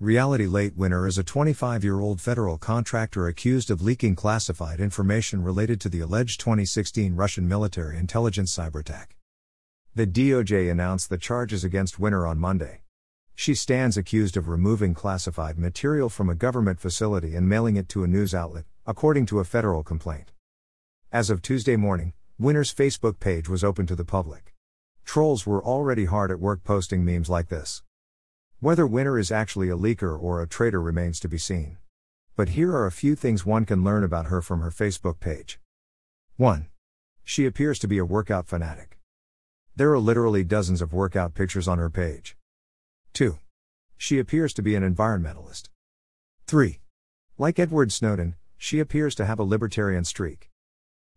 Reality Late winner is a 25 year old federal contractor accused of leaking classified information related to the alleged 2016 Russian military intelligence cyberattack. The DOJ announced the charges against Winner on Monday. She stands accused of removing classified material from a government facility and mailing it to a news outlet, according to a federal complaint. As of Tuesday morning, Winner's Facebook page was open to the public. Trolls were already hard at work posting memes like this. Whether Winner is actually a leaker or a traitor remains to be seen. But here are a few things one can learn about her from her Facebook page. 1. She appears to be a workout fanatic. There are literally dozens of workout pictures on her page. 2. She appears to be an environmentalist. 3. Like Edward Snowden, she appears to have a libertarian streak.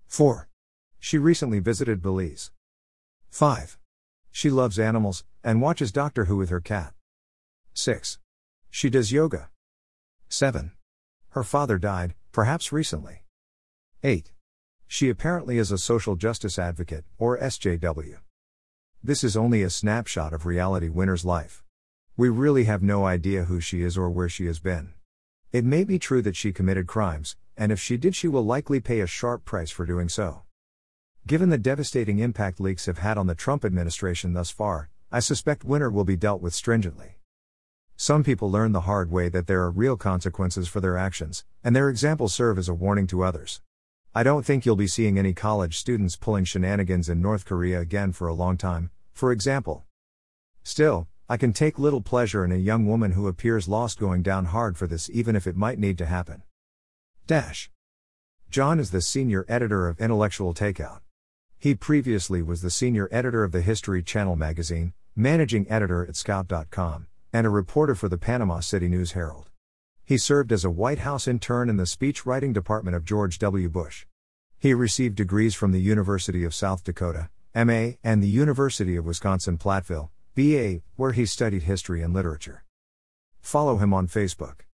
4. She recently visited Belize. 5. She loves animals and watches Doctor Who with her cat. 6. She does yoga. 7. Her father died, perhaps recently. 8. She apparently is a social justice advocate, or SJW. This is only a snapshot of Reality Winner's life. We really have no idea who she is or where she has been. It may be true that she committed crimes, and if she did, she will likely pay a sharp price for doing so. Given the devastating impact leaks have had on the Trump administration thus far, I suspect Winner will be dealt with stringently. Some people learn the hard way that there are real consequences for their actions, and their examples serve as a warning to others. I don't think you'll be seeing any college students pulling shenanigans in North Korea again for a long time, for example. Still, I can take little pleasure in a young woman who appears lost going down hard for this, even if it might need to happen. Dash. Jon is the senior editor of Intellectual Takeout. He previously was the senior editor of the History Channel magazine, managing editor at Scout.com, and a reporter for the Panama City News Herald. He served as a White House intern in the speech writing department of George W. Bush. He received degrees from the University of South Dakota, MA, and the University of Wisconsin Platteville, BA, where he studied history and literature. Follow him on Facebook.